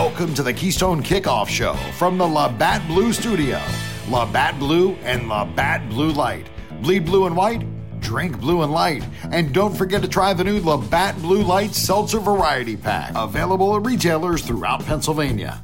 Welcome to the Keystone Kickoff Show from the Labatt Blue Studio. Labatt Blue and Labatt Blue Light. Bleed blue and white, drink blue and light. And don't forget to try the new Labatt Blue Light Seltzer Variety Pack, available at retailers throughout Pennsylvania.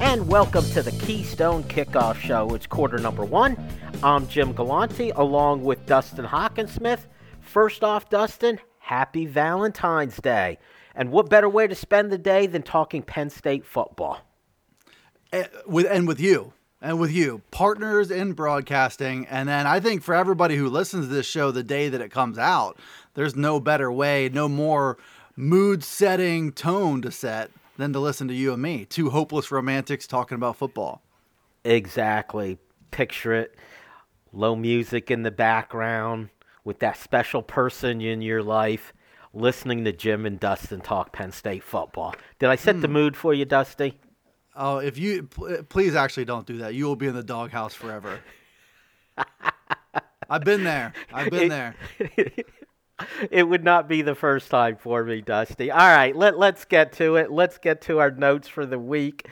And welcome to the Keystone Kickoff Show. It's quarter number one. I'm Jim Galante along with Dustin Hockensmith. First off, Dustin, happy Valentine's Day. And what better way to spend the day than talking Penn State football? And eh, with, and with you. And with you, partners in broadcasting. And then I think for everybody who listens to this show the day that it comes out, there's no better way, no more mood setting tone to set than to listen to you and me, two hopeless romantics talking about football. Exactly. Picture it low music in the background with that special person in your life listening to Jim and Dustin talk Penn State football. Did I set the hmm. mood for you, Dusty? Oh, if you please actually don't do that. You will be in the doghouse forever. I've been there. I've been there. it would not be the first time for me, Dusty. All right, let, let's get to it. Let's get to our notes for the week.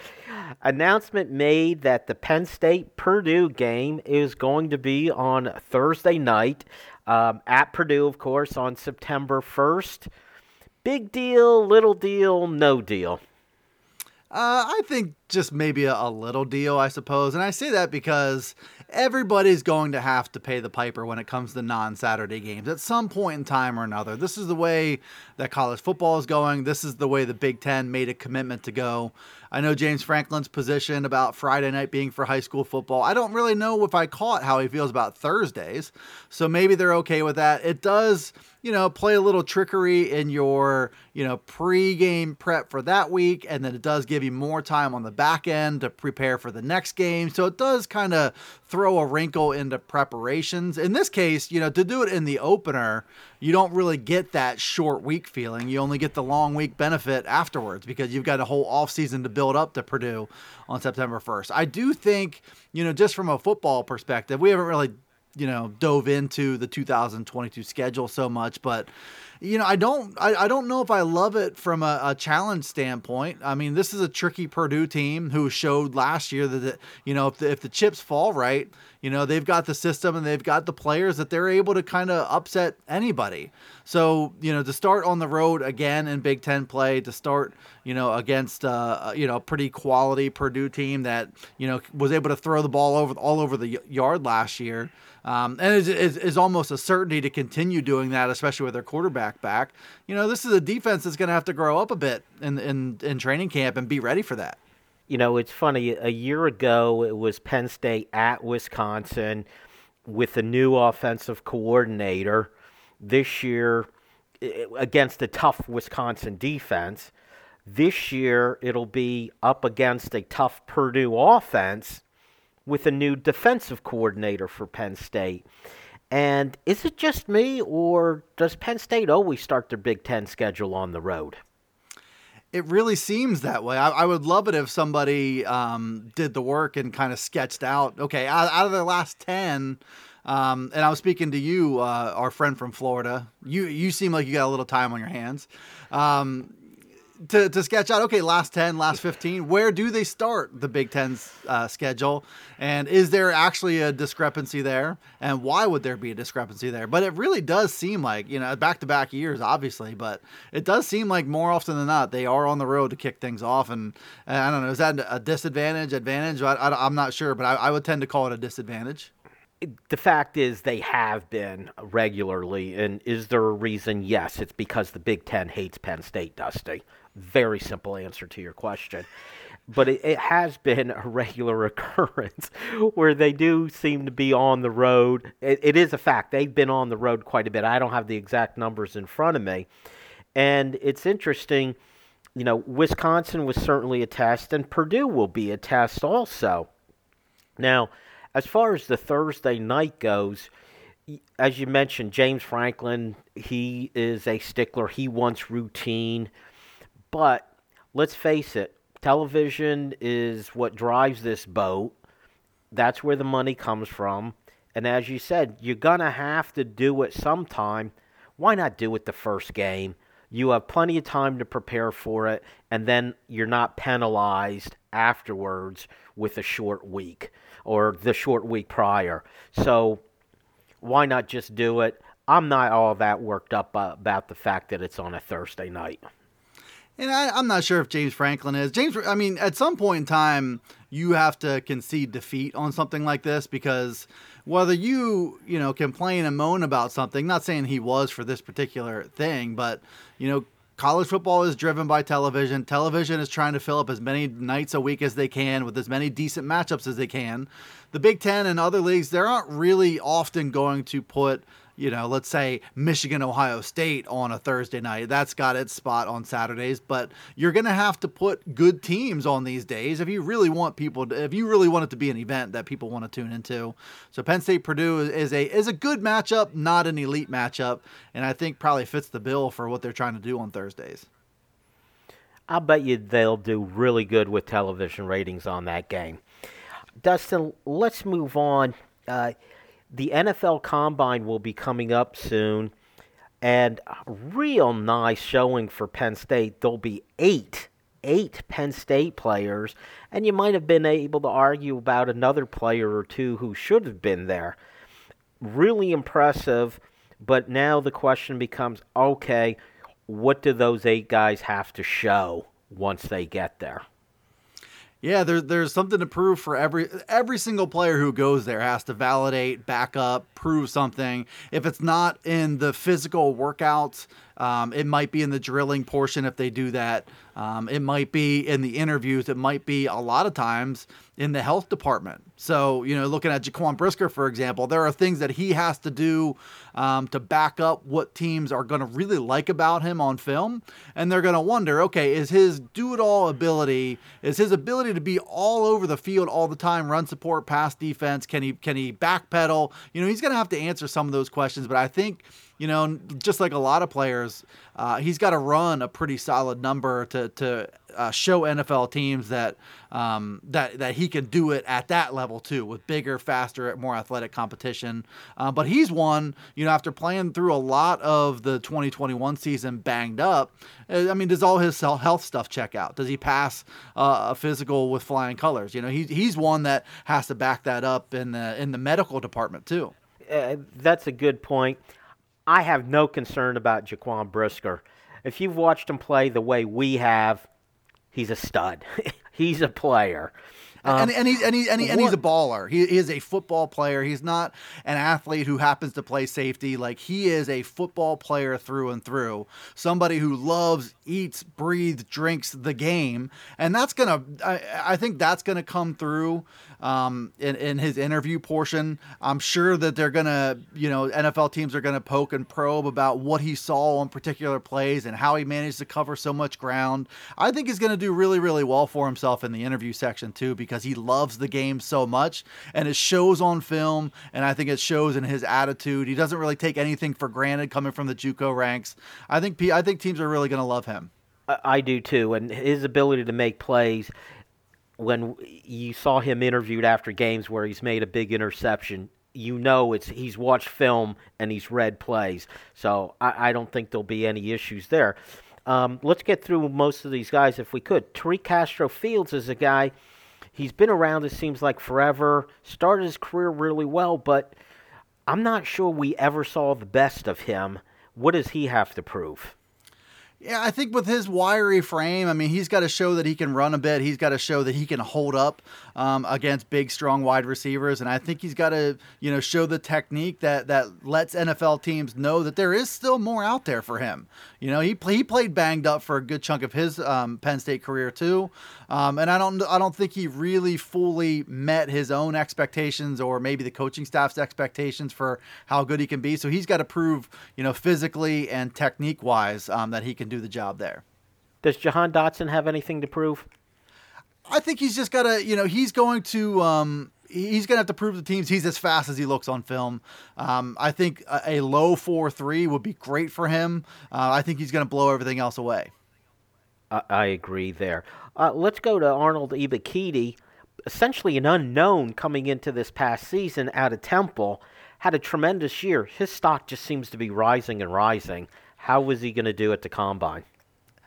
Announcement made that the Penn State Purdue game is going to be on Thursday night um, at Purdue, of course, on September 1st. Big deal, little deal, no deal. Uh, I think just maybe a, a, little deal, I suppose. And I say that because everybody's going to have to pay the piper when it comes to non Saturday games at some point in time or another. This is the way that college football is going. This is the way the Big Ten made a commitment to go. I know James Franklin's position about Friday night being for high school football. I don't really know if I caught how he feels about Thursdays. So maybe they're okay with that. It does you know, play a little trickery in your, you know, pre-game prep for that week, and then it does give you more time on the back end to prepare for the next game. So it does kind of throw a wrinkle into preparations. In this case, you know, to do it in the opener, you don't really get that short week feeling. You only get the long week benefit afterwards because you've got a whole off season to build up to Purdue on September 1st. I do think, you know, just from a football perspective, we haven't really you know dove into the 2022 schedule so much but you know i don't i, I don't know if i love it from a, a, challenge standpoint. I mean this is a tricky purdue team who showed last year that you know if the, if the chips fall right you know they've got the system and they've got the players that they're able to kind of upset anybody. So you know to start on the road again in big ten play to start you know against uh, you know pretty quality purdue team that you know was able to throw the ball over all over the yard last year um, and is, is, is, almost a certainty to continue doing that, especially with their quarterback back. You know, this is a defense that's going to have to grow up a bit in, in, in training camp and be ready for that. You know, it's funny. A year ago, it was Penn State at Wisconsin with a new offensive coordinator. This year, against a tough Wisconsin defense. This year, it'll be up against a tough Purdue offense with a new defensive coordinator for Penn State. And is it just me, or does Penn State always start their Big Ten schedule on the road? It really seems that way. I, I would love it if somebody um, did the work and kind of sketched out, okay, out, out of their last 10, um, and I was speaking to you, uh, our friend from Florida. You you seem like you got a little time on your hands. Um, to, to sketch out okay last 10 last 15 where do they start the big ten's uh, schedule? And is there actually a discrepancy there? And why would there be a discrepancy there? But it really does seem like you know back to back years obviously but it does seem like more often than not they are on the road to kick things off. And, and i don't know is that a disadvantage advantage? I, am not sure but I, I would tend to call it a disadvantage. The fact is they have been regularly and is there a reason? Yes it's because the big ten hates penn state dusty very simple answer to your question. But it, it, has been a regular occurrence where they do seem to be on the road. It, it is a fact. They've been on the road quite a bit. I don't have the exact numbers in front of me. And it's interesting, you know, Wisconsin was certainly a test, and Purdue will be a test also. Now, as far as the Thursday night goes, as you mentioned, James Franklin, he is a stickler. He wants routine. But let's face it, television is what drives this boat. That's where the money comes from. And as you said, you're going to have to do it sometime. Why not do it the first game? You have plenty of time to prepare for it, and then you're not penalized afterwards with a short week or the short week prior. So why not just do it? I'm not all that worked up about the fact that it's on a Thursday night. And I, am not sure if James Franklin is. James, I mean, at some point in time, you have to concede defeat on something like this because whether you, you know, complain and moan about something, not saying he was for this particular thing, but, you know, college football is driven by television. Television is trying to fill up as many nights a week as they can with as many decent matchups as they can. The Big Ten and other leagues, they aren't really often going to put you know, let's say Michigan, Ohio State on a Thursday night. That's got its spot on Saturdays, but you're going to have to put good teams on these days if you really want people to, if you really want it to be an event that people want to tune into. So Penn State Purdue is a is a good matchup, not an elite matchup, and I think probably fits the bill for what they're trying to do on Thursdays. I'll bet you they'll do really good with television ratings on that game. Dustin, let's move on. Uh, the NFL Combine will be coming up soon, and real nice showing for Penn State. There'll be eight, eight Penn State players, and you might have been able to argue about another player or two who should have been there. Really impressive, but now the question becomes okay, what do those eight guys have to show once they get there? Yeah, there, there's something to prove for every every single player who goes there has to validate, back up, prove something. If it's not in the physical workouts, um, it might be in the drilling portion if they do that. Um, it might be in the interviews. It might be a lot of times in the health department. So, you know, looking at Jaquan Brisker, for example, there are things that he has to do um, to back up what teams are going to really like about him on film. And they're going to wonder okay, is his do it all ability, is his ability to be all over the field all the time, run support, pass defense, can he, can he backpedal? You know, he's going to have to answer some of those questions. But I think you know, just like a lot of players, uh, he's got to run a pretty solid number to to uh, show NFL teams that um, that that he can do it at that level too, with bigger, faster, more athletic competition. Uh, but he's won, you know, after playing through a lot of the 2021 season banged up. Uh, I mean, does all his health stuff check out? Does he pass uh, a physical with flying colors? You know, he, he's one that has to back that up in the in the medical department too. Uh, that's a good point. I have no concern about Jaquan Brisker. If you've watched him play the way we have, he's a stud. he's a player. Um, and, and, he's and, he, and, he, and he's a baller. He, is a football player. He's not an athlete who happens to play safety. Like he is a football player through and through. Somebody who loves, eats, breathes, drinks the game, and that's gonna. I, I think that's gonna come through um, in, in his interview portion. I'm sure that they're going to, you know, NFL teams are going to poke and probe about what he saw on particular plays and how he managed to cover so much ground. I think he's going to do really, really well for himself in the interview section, too, because he loves the game so much and it shows on film. And I think it shows in his attitude. He doesn't really take anything for granted coming from the Juco ranks. I think, I think teams are really going to love him. I do too, and his ability to make plays when you saw him interviewed after games where he's made a big interception, you know it's he's watched film and he's read plays. So I, I don't think there'll be any issues there. Um, let's get through most of these guys if we could. Tariq Castro Fields is a guy. He's been around. It seems like forever. Started his career really well, but I'm not sure we ever saw the best of him. What does he have to prove? Yeah, I think with his wiry frame, I mean, he's got to show that he can run a bit. He's got to show that he can hold up um, against big, strong wide receivers, and I think he's got to, you know, show the technique that that lets NFL teams know that there is still more out there for him. You know, he he played banged up for a good chunk of his um, Penn State career too, um, and I don't I don't think he really fully met his own expectations or maybe the coaching staff's expectations for how good he can be. So he's got to prove, you know, physically and technique wise um, that he can do the job there. Does Jahan Dotson have anything to prove? I think he's just got to, you know, he's going to, um, he's going to have to prove to teams he's as fast as he looks on film. Um, I think a, a low 4 3 would be great for him. Uh, I think he's going to blow everything else away. I, I agree there. Uh, let's go to Arnold Ebiketie, essentially an unknown coming into this past season out of Temple. had a tremendous year. His stock just seems to be rising and rising. How was he going to do at the combine?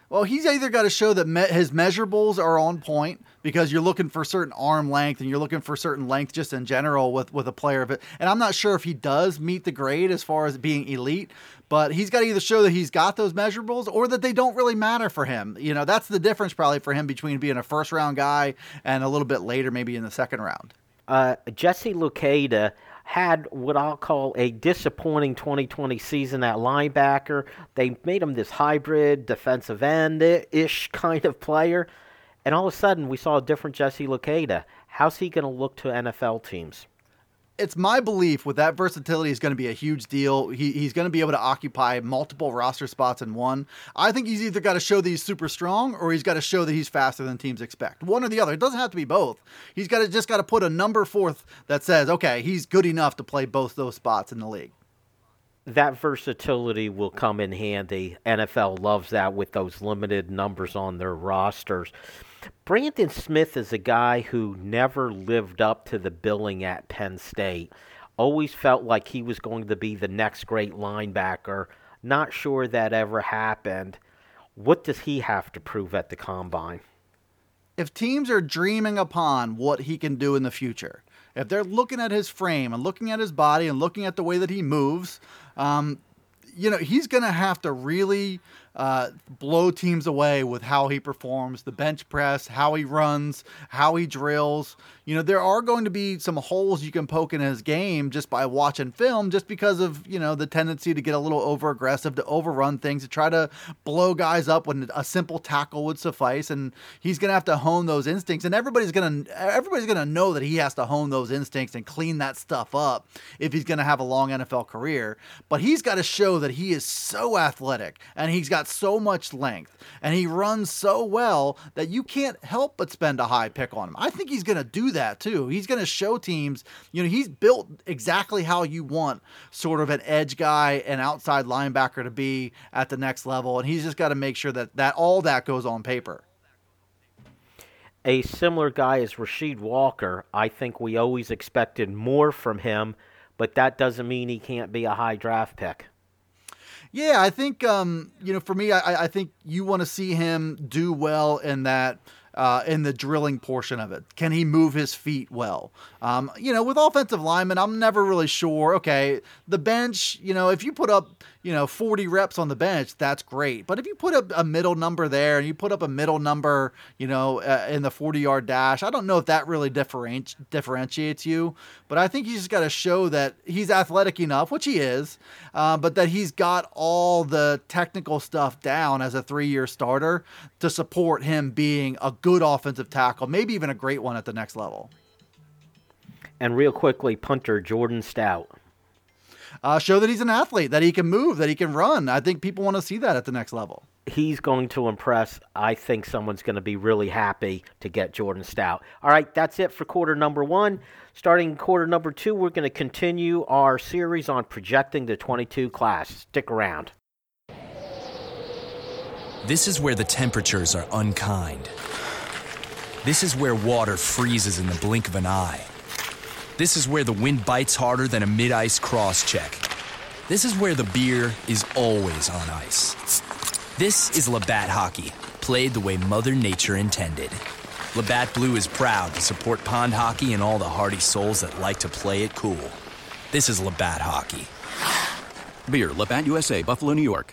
Well, he's either got to show that me- his measurables are on point because you're looking for certain arm length and you're looking for certain length just in general with with a player of it. And I'm not sure if he does meet the grade as far as being elite, but he's got to either show that he's got those measurables or that they don't really matter for him. You know, that's the difference probably for him between being a first round guy and a little bit later, maybe in the second round. Uh, Jesse Luketa had what I'll call a disappointing 2020 season at linebacker. They made him this hybrid defensive end ish kind of player. And all of a sudden, we saw a different Jesse Luketa. How's he going to look to NFL teams? It's my belief with that versatility is going to be a huge deal. He, he's going to be able to occupy multiple roster spots in one. I think he's either got to show that he's super strong or he's got to show that he's faster than teams expect. One or the other. It doesn't have to be both. He's got to just got to put a number forth that says, okay, he's good enough to play both those spots in the league. That versatility will come in handy. NFL loves that with those limited numbers on their rosters. Brandon Smith is a guy who never lived up to the billing at Penn State. Always felt like he was going to be the next great linebacker. Not sure that ever happened. What does he have to prove at the combine? If teams are dreaming upon what he can do in the future, if they're looking at his frame and looking at his body and looking at the way that he moves, um, you know, he's going to have to really uh, blow teams away with how he performs, the bench press, how he runs, how he drills. You know, there are going to be some holes you can poke in his game just by watching film, just because of, you know, the tendency to get a little over aggressive, to overrun things, to try to blow guys up when a simple tackle would suffice. And he's going to have to hone those instincts. And everybody's going to, everybody's going to know that he has to hone those instincts and clean that stuff up if he's going to have a long NFL career. But he's got to show that he is so athletic and he's got so much length and he runs so well that you can't help but spend a high pick on him. I think he's going to do that too. He's going to show teams, you know, he's built exactly how you want sort of an edge guy, an outside linebacker to be at the next level. And he's just got to make sure that, that all that goes on paper. A similar guy is Rasheed Walker. I think we always expected more from him, but that doesn't mean he can't be a high draft pick. Yeah, I think um, you know, for me, I, I think you want to see him do well in that uh, in the drilling portion of it. Can he move his feet well? Um, you know, with offensive linemen, I'm never really sure. Okay, the bench, you know, if you put up, you know, 40 reps on the bench, that's great. But if you put up a middle number there and you put up a middle number, you know, uh, in the 40 yard dash, I don't know if that really differenti- differentiates you. But I think he's just got to show that he's athletic enough, which he is, uh, but that he's got all the technical stuff down as a three year starter to support him being a good offensive tackle, maybe even a great one at the next level. And real quickly, punter Jordan Stout. Uh, show that he's an athlete, that he can move, that he can run. I think people want to see that at the next level. He's going to impress. I think someone's going to be really happy to get Jordan Stout. All right, that's it for quarter number one. Starting quarter number two, we're going to continue our series on projecting the 22 class. Stick around. This is where the temperatures are unkind. This is where water freezes in the blink of an eye. This is where the wind bites harder than a mid ice cross check. This is where the beer is always on ice. This is Labatt Hockey, played the way Mother Nature intended. Labatt Blue is proud to support pond hockey and all the hardy souls that like to play it cool. This is Labatt Hockey. Beer, Labatt USA, Buffalo, New York.